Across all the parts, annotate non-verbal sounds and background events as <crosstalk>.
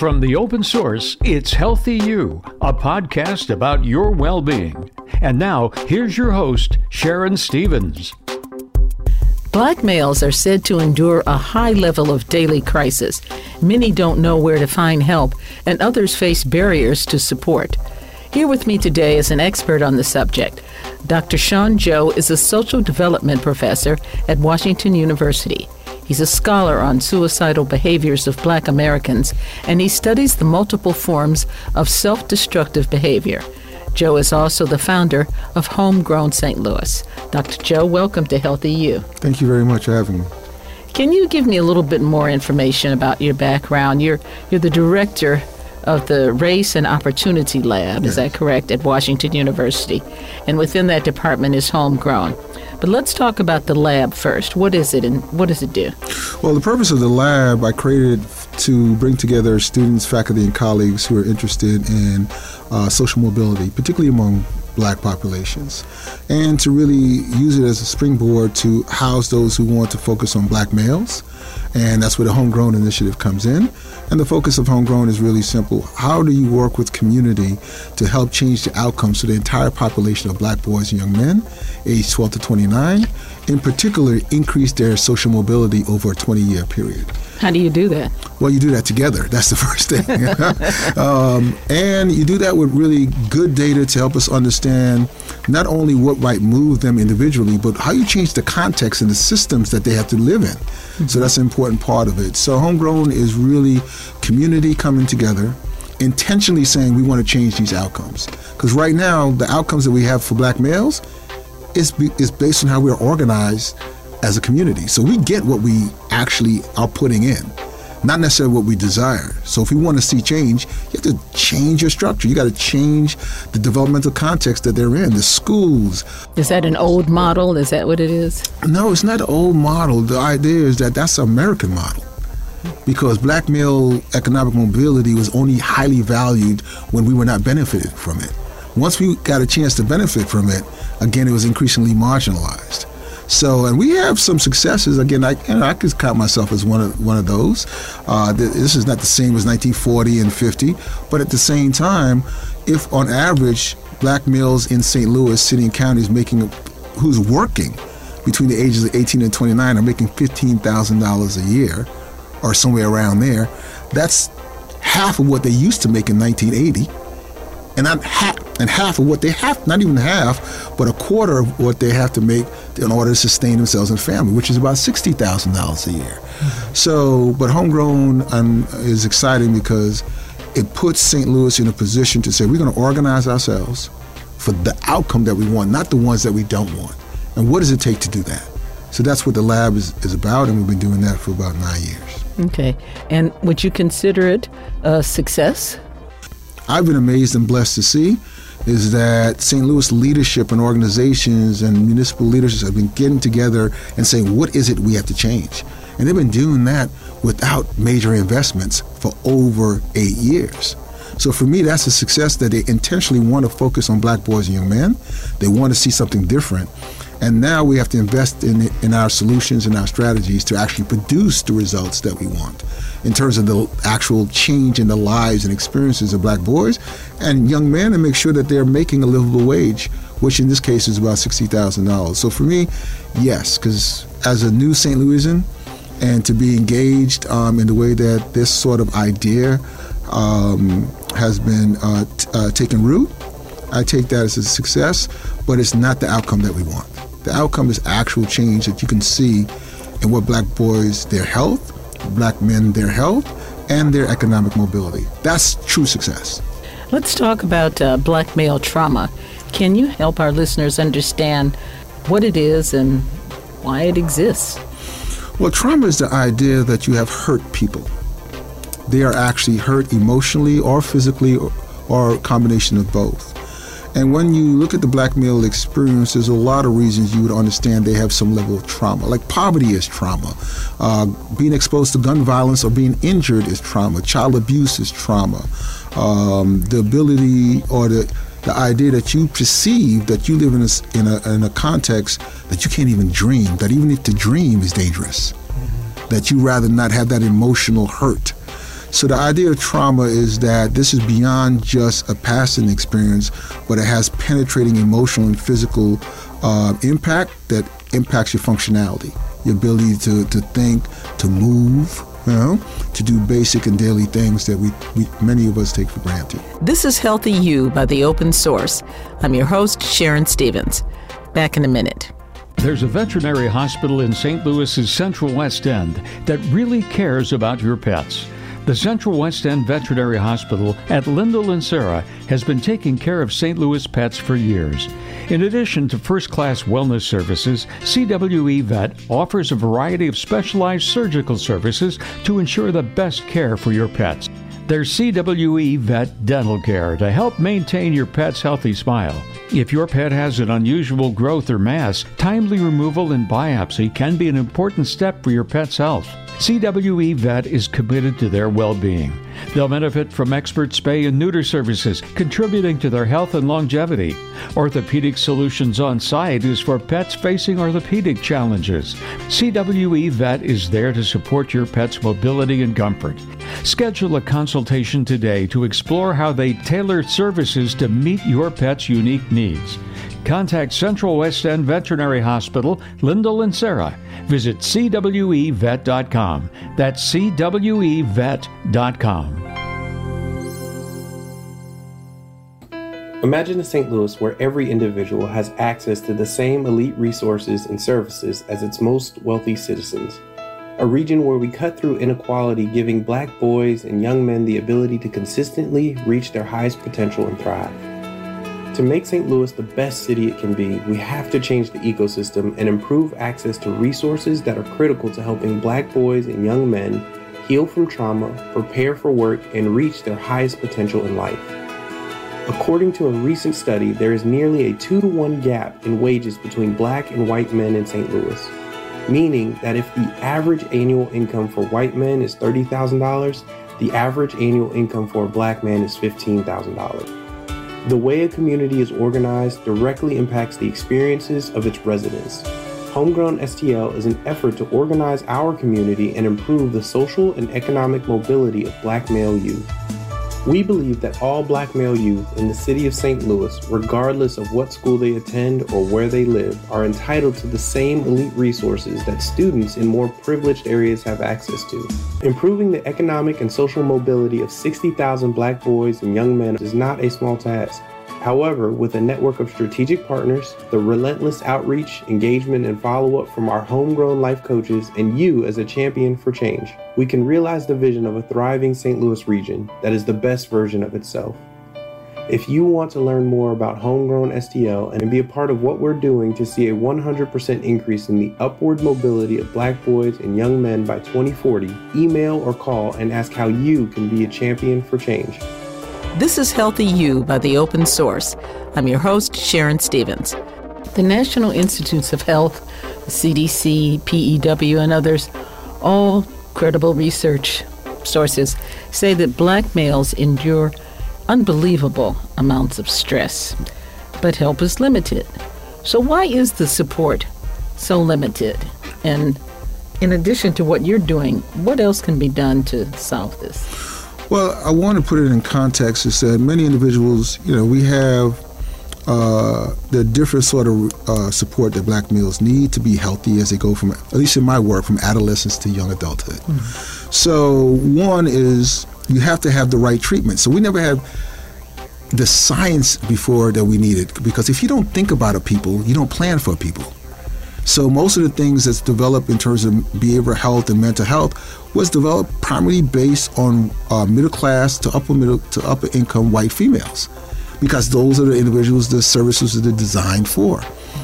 From the open source, it's Healthy You, a podcast about your well being. And now, here's your host, Sharon Stevens. Black males are said to endure a high level of daily crisis. Many don't know where to find help, and others face barriers to support. Here with me today is an expert on the subject. Dr. Sean Joe is a social development professor at Washington University. He's a scholar on suicidal behaviors of black Americans, and he studies the multiple forms of self destructive behavior. Joe is also the founder of Homegrown St. Louis. Dr. Joe, welcome to Healthy You. Thank you very much for having me. Can you give me a little bit more information about your background? You're you're the director of the Race and Opportunity Lab, yes. is that correct, at Washington University? And within that department is Homegrown. But let's talk about the lab first. What is it and what does it do? Well, the purpose of the lab I created to bring together students, faculty, and colleagues who are interested in uh, social mobility, particularly among black populations, and to really use it as a springboard to house those who want to focus on black males. And that's where the Homegrown Initiative comes in. And the focus of Homegrown is really simple. How do you work with community to help change the outcomes for the entire population of black boys and young men, aged 12 to 29, in particular, increase their social mobility over a 20 year period? How do you do that? Well, you do that together. That's the <laughs> first thing. <laughs> um, and you do that with really good data to help us understand not only what might move them individually, but how you change the context and the systems that they have to live in. Mm-hmm. So that's an important part of it. So homegrown is really community coming together, intentionally saying we want to change these outcomes. Because right now, the outcomes that we have for black males is, is based on how we're organized as a community. So we get what we actually are putting in, not necessarily what we desire. So if we want to see change, you have to change your structure. You got to change the developmental context that they're in, the schools. Is that an old model? Is that what it is? No, it's not an old model. The idea is that that's an American model. Because black male economic mobility was only highly valued when we were not benefited from it. Once we got a chance to benefit from it, again, it was increasingly marginalized. So, and we have some successes. Again, I, you know, I could count myself as one of one of those. Uh, this is not the same as 1940 and 50, but at the same time, if on average black males in St. Louis City and County is making, who's working between the ages of 18 and 29 are making $15,000 a year, or somewhere around there, that's half of what they used to make in 1980 and not half and half of what they have not even half but a quarter of what they have to make in order to sustain themselves and family which is about $60000 a year. So but homegrown um, is exciting because it puts st louis in a position to say we're going to organize ourselves for the outcome that we want not the ones that we don't want. And what does it take to do that? So that's what the lab is, is about and we've been doing that for about nine years. Okay. And would you consider it a success I've been amazed and blessed to see is that St. Louis leadership and organizations and municipal leaders have been getting together and saying, what is it we have to change? And they've been doing that without major investments for over eight years. So for me, that's a success that they intentionally want to focus on black boys and young men. They want to see something different. And now we have to invest in, in our solutions and our strategies to actually produce the results that we want in terms of the actual change in the lives and experiences of black boys and young men and make sure that they're making a livable wage, which in this case is about $60,000. So for me, yes, because as a new St. Louisan and to be engaged um, in the way that this sort of idea um, has been uh, t- uh, taken root, I take that as a success, but it's not the outcome that we want. The outcome is actual change that you can see in what black boys, their health, black men their health and their economic mobility. That's true success. Let's talk about uh, black male trauma. Can you help our listeners understand what it is and why it exists? Well, trauma is the idea that you have hurt people. They are actually hurt emotionally or physically or, or a combination of both. And when you look at the black male experience, there's a lot of reasons you would understand they have some level of trauma. Like poverty is trauma. Uh, being exposed to gun violence or being injured is trauma. Child abuse is trauma. Um, the ability or the the idea that you perceive that you live in a, in a, in a context that you can't even dream, that even if to dream is dangerous. that you rather not have that emotional hurt. So the idea of trauma is that this is beyond just a passing experience, but it has penetrating emotional and physical uh, impact that impacts your functionality, your ability to, to think, to move, you know, to do basic and daily things that we, we many of us take for granted. This is Healthy You by the Open Source. I'm your host, Sharon Stevens. Back in a minute. There's a veterinary hospital in St. Louis's Central West End that really cares about your pets. The Central West End Veterinary Hospital at Lindell and Sarah has been taking care of St. Louis pets for years. In addition to first class wellness services, CWE Vet offers a variety of specialized surgical services to ensure the best care for your pets. There's CWE Vet Dental Care to help maintain your pet's healthy smile. If your pet has an unusual growth or mass, timely removal and biopsy can be an important step for your pet's health. CWE Vet is committed to their well being. They'll benefit from expert spay and neuter services, contributing to their health and longevity. Orthopedic Solutions on site is for pets facing orthopedic challenges. CWE Vet is there to support your pet's mobility and comfort. Schedule a consultation today to explore how they tailor services to meet your pet's unique needs. Contact Central West End Veterinary Hospital, Lindell and Sarah. Visit cwevet.com. That's cwevet.com. Imagine a St. Louis where every individual has access to the same elite resources and services as its most wealthy citizens. A region where we cut through inequality, giving black boys and young men the ability to consistently reach their highest potential and thrive. To make St. Louis the best city it can be, we have to change the ecosystem and improve access to resources that are critical to helping black boys and young men heal from trauma, prepare for work, and reach their highest potential in life. According to a recent study, there is nearly a 2 to 1 gap in wages between black and white men in St. Louis, meaning that if the average annual income for white men is $30,000, the average annual income for a black man is $15,000. The way a community is organized directly impacts the experiences of its residents. Homegrown STL is an effort to organize our community and improve the social and economic mobility of black male youth. We believe that all black male youth in the city of St. Louis, regardless of what school they attend or where they live, are entitled to the same elite resources that students in more privileged areas have access to. Improving the economic and social mobility of 60,000 black boys and young men is not a small task. However, with a network of strategic partners, the relentless outreach, engagement, and follow up from our homegrown life coaches, and you as a champion for change, we can realize the vision of a thriving St. Louis region that is the best version of itself. If you want to learn more about Homegrown STL and be a part of what we're doing to see a 100% increase in the upward mobility of black boys and young men by 2040, email or call and ask how you can be a champion for change. This is Healthy You by the Open Source. I'm your host, Sharon Stevens. The National Institutes of Health, CDC, PEW, and others, all credible research sources, say that black males endure unbelievable amounts of stress, but help is limited. So, why is the support so limited? And in addition to what you're doing, what else can be done to solve this? Well, I want to put it in context. Is that many individuals, you know, we have uh, the different sort of uh, support that black males need to be healthy as they go from, at least in my work, from adolescence to young adulthood. Mm-hmm. So one is you have to have the right treatment. So we never had the science before that we needed because if you don't think about a people, you don't plan for a people. So most of the things that's developed in terms of behavioral health and mental health was developed primarily based on uh, middle class to upper middle to upper income white females, because those are the individuals the services are designed for.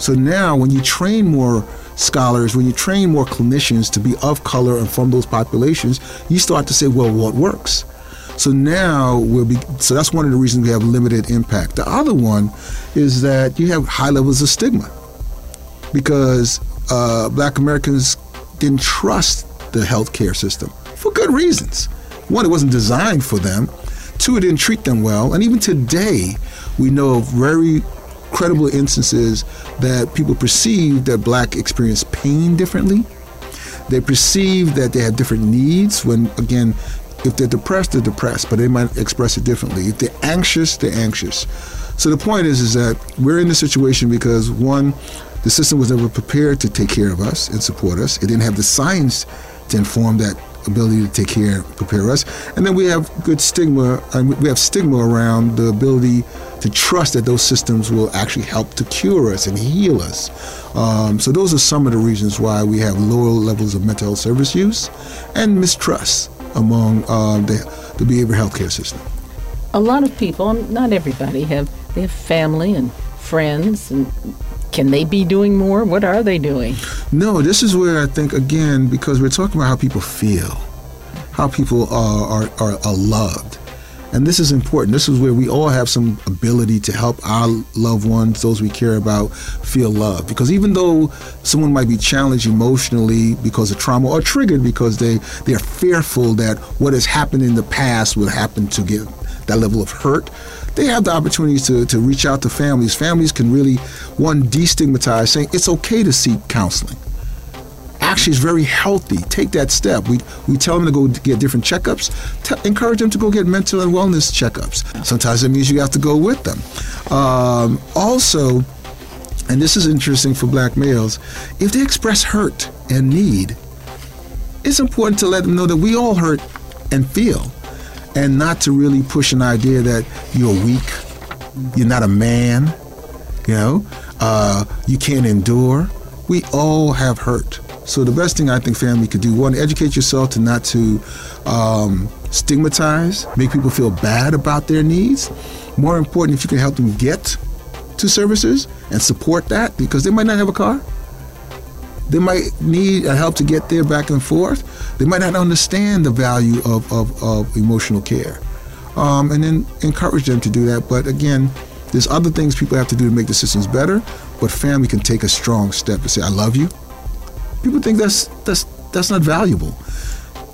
So now, when you train more scholars, when you train more clinicians to be of color and from those populations, you start to say, well, what works? So now we'll be. So that's one of the reasons we have limited impact. The other one is that you have high levels of stigma because uh, Black Americans didn't trust the healthcare system for good reasons. One, it wasn't designed for them. Two, it didn't treat them well. And even today, we know of very credible instances that people perceive that black experience pain differently. They perceive that they have different needs when, again, if they're depressed, they're depressed, but they might express it differently. If they're anxious, they're anxious. So the point is, is that we're in this situation because one, the system was never prepared to take care of us and support us. It didn't have the science to inform that ability to take care and prepare us. And then we have good stigma, and we have stigma around the ability to trust that those systems will actually help to cure us and heal us. Um, so those are some of the reasons why we have lower levels of mental health service use and mistrust among uh, the, the behavioral health care system. A lot of people, not everybody, have they have family and friends and can they be doing more? What are they doing? No, this is where I think, again, because we're talking about how people feel, how people are, are, are, are loved. And this is important. This is where we all have some ability to help our loved ones, those we care about, feel loved. Because even though someone might be challenged emotionally because of trauma or triggered because they, they're fearful that what has happened in the past will happen to get that level of hurt, they have the opportunities to, to reach out to families. Families can really, one, destigmatize, saying it's okay to seek counseling. Actually, it's very healthy. Take that step. We, we tell them to go get different checkups. T- encourage them to go get mental and wellness checkups. Sometimes it means you have to go with them. Um, also, and this is interesting for black males, if they express hurt and need, it's important to let them know that we all hurt and feel and not to really push an idea that you're weak, you're not a man, you know, uh, you can't endure. We all have hurt. So the best thing I think family could do, one, educate yourself to not to um, stigmatize, make people feel bad about their needs. More important, if you can help them get to services and support that, because they might not have a car. They might need help to get there back and forth. They might not understand the value of, of, of emotional care. Um, and then encourage them to do that. But again, there's other things people have to do to make the systems better, but family can take a strong step and say, I love you. People think that's that's that's not valuable.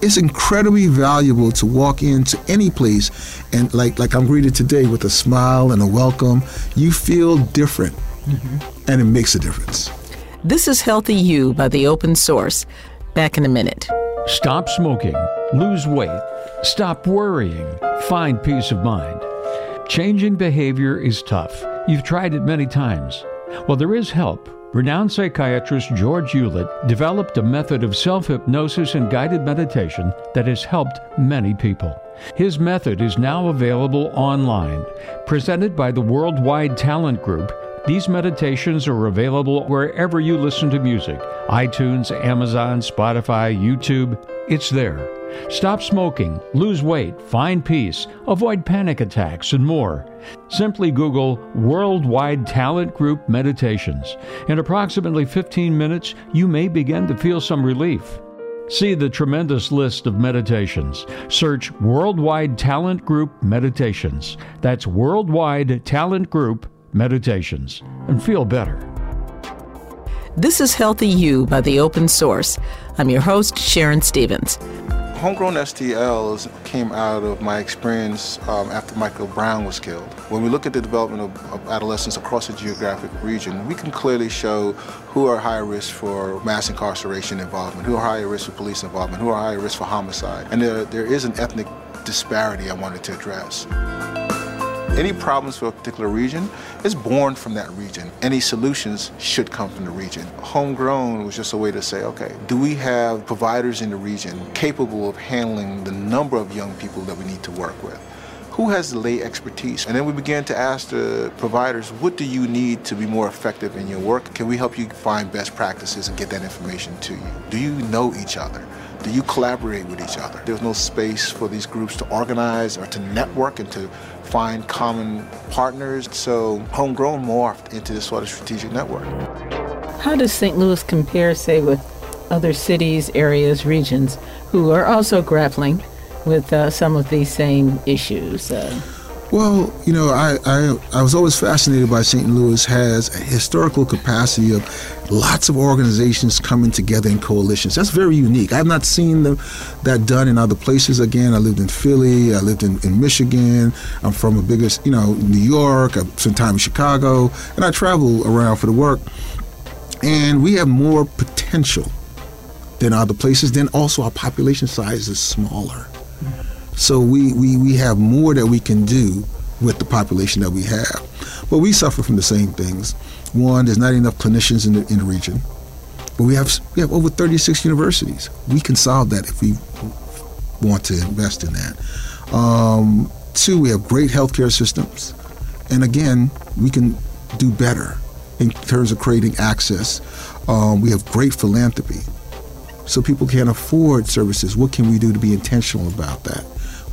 It's incredibly valuable to walk into any place and like like I'm greeted today with a smile and a welcome. You feel different. Mm-hmm. And it makes a difference. This is Healthy You by the Open Source. Back in a minute. Stop smoking, lose weight, stop worrying, find peace of mind. Changing behavior is tough. You've tried it many times. Well, there is help. Renowned psychiatrist George Hewlett developed a method of self hypnosis and guided meditation that has helped many people. His method is now available online. Presented by the Worldwide Talent Group, these meditations are available wherever you listen to music iTunes, Amazon, Spotify, YouTube. It's there. Stop smoking, lose weight, find peace, avoid panic attacks, and more. Simply Google Worldwide Talent Group Meditations. In approximately 15 minutes, you may begin to feel some relief. See the tremendous list of meditations. Search Worldwide Talent Group Meditations. That's Worldwide Talent Group meditations, and feel better. This is Healthy You by the Open Source. I'm your host, Sharon Stevens. Homegrown STLs came out of my experience um, after Michael Brown was killed. When we look at the development of, of, adolescents across the geographic region, we can clearly show who are high risk for mass incarceration involvement, who are higher risk for police involvement, who are higher risk for homicide. And there, there is an ethnic disparity I wanted to address. Any problems for a particular region is born from that region. Any solutions should come from the region. Homegrown was just a way to say, okay, do we have providers in the region capable of handling the number of young people that we need to work with? Who has the lay expertise? And then we began to ask the providers, what do you need to be more effective in your work? Can we help you find best practices and get that information to you? Do you know each other? Do you collaborate with each other? There's no space for these groups to organize or to network and to find common partners. So homegrown morphed into this sort of strategic network. How does St. Louis compare, say, with other cities, areas, regions who are also grappling with uh, some of these same issues? Uh, well, you know, I, I, I was always fascinated by St. Louis has a historical capacity of lots of organizations coming together in coalitions. That's very unique. I have not seen them, that done in other places. Again, I lived in Philly, I lived in, in Michigan, I'm from a bigger, you know, New York, I spent time in Chicago, and I travel around for the work. And we have more potential than other places. Then also our population size is smaller. So we, we, we have more that we can do with the population that we have. But we suffer from the same things. One, there's not enough clinicians in the, in the region. But we have, we have over 36 universities. We can solve that if we want to invest in that. Um, two, we have great healthcare systems. And again, we can do better in terms of creating access. Um, we have great philanthropy. So people can't afford services. What can we do to be intentional about that?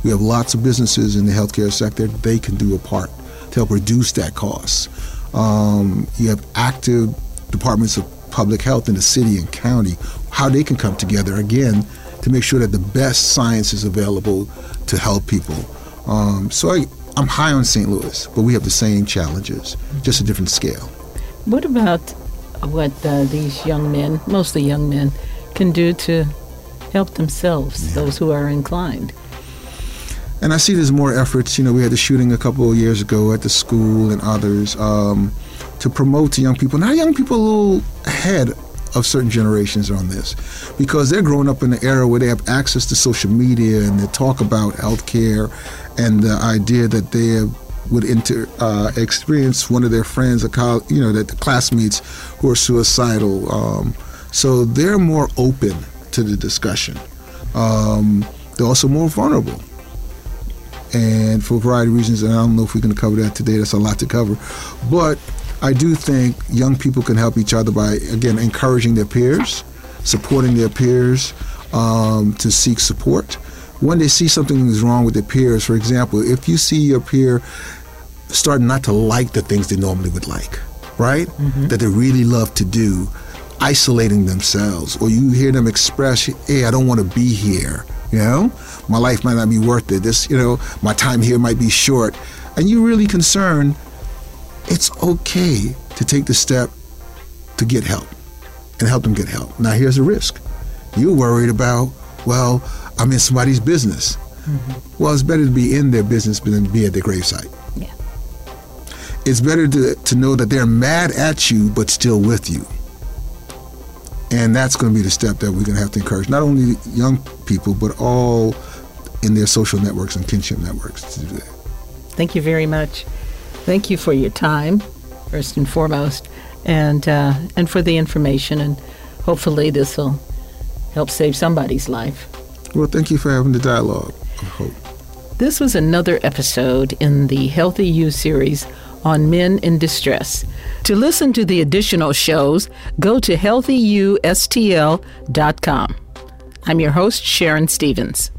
We have lots of businesses in the healthcare sector. They can do a part to help reduce that cost. Um, you have active departments of public health in the city and county, how they can come together again to make sure that the best science is available to help people. Um, so I, I'm high on St. Louis, but we have the same challenges, just a different scale. What about what uh, these young men, mostly young men, can do to help themselves, yeah. those who are inclined? And I see there's more efforts. You know, we had the shooting a couple of years ago at the school and others um, to promote to young people. Now, young people a little ahead of certain generations on this because they're growing up in an era where they have access to social media and they talk about healthcare and the idea that they would inter, uh, experience one of their friends, a you know, that the classmates who are suicidal. Um, so they're more open to the discussion. Um, they're also more vulnerable. And for a variety of reasons, and I don't know if we're going to cover that today, that's a lot to cover. But I do think young people can help each other by, again, encouraging their peers, supporting their peers um, to seek support. When they see something is wrong with their peers, for example, if you see your peer starting not to like the things they normally would like, right? Mm-hmm. That they really love to do, isolating themselves, or you hear them express, hey, I don't want to be here, you know? My life might not be worth it. This, you know, my time here might be short. And you're really concerned it's okay to take the step to get help and help them get help. Now, here's a risk. You're worried about, well, I'm in somebody's business. Mm-hmm. Well, it's better to be in their business than be at their gravesite. Yeah. It's better to, to know that they're mad at you, but still with you. And that's going to be the step that we're going to have to encourage not only young people, but all in their social networks and kinship networks to do that. Thank you very much. Thank you for your time, first and foremost, and uh, and for the information. And hopefully, this will help save somebody's life. Well, thank you for having the dialogue. I hope. This was another episode in the Healthy You series on men in distress. To listen to the additional shows, go to healthyustl.com. I'm your host, Sharon Stevens.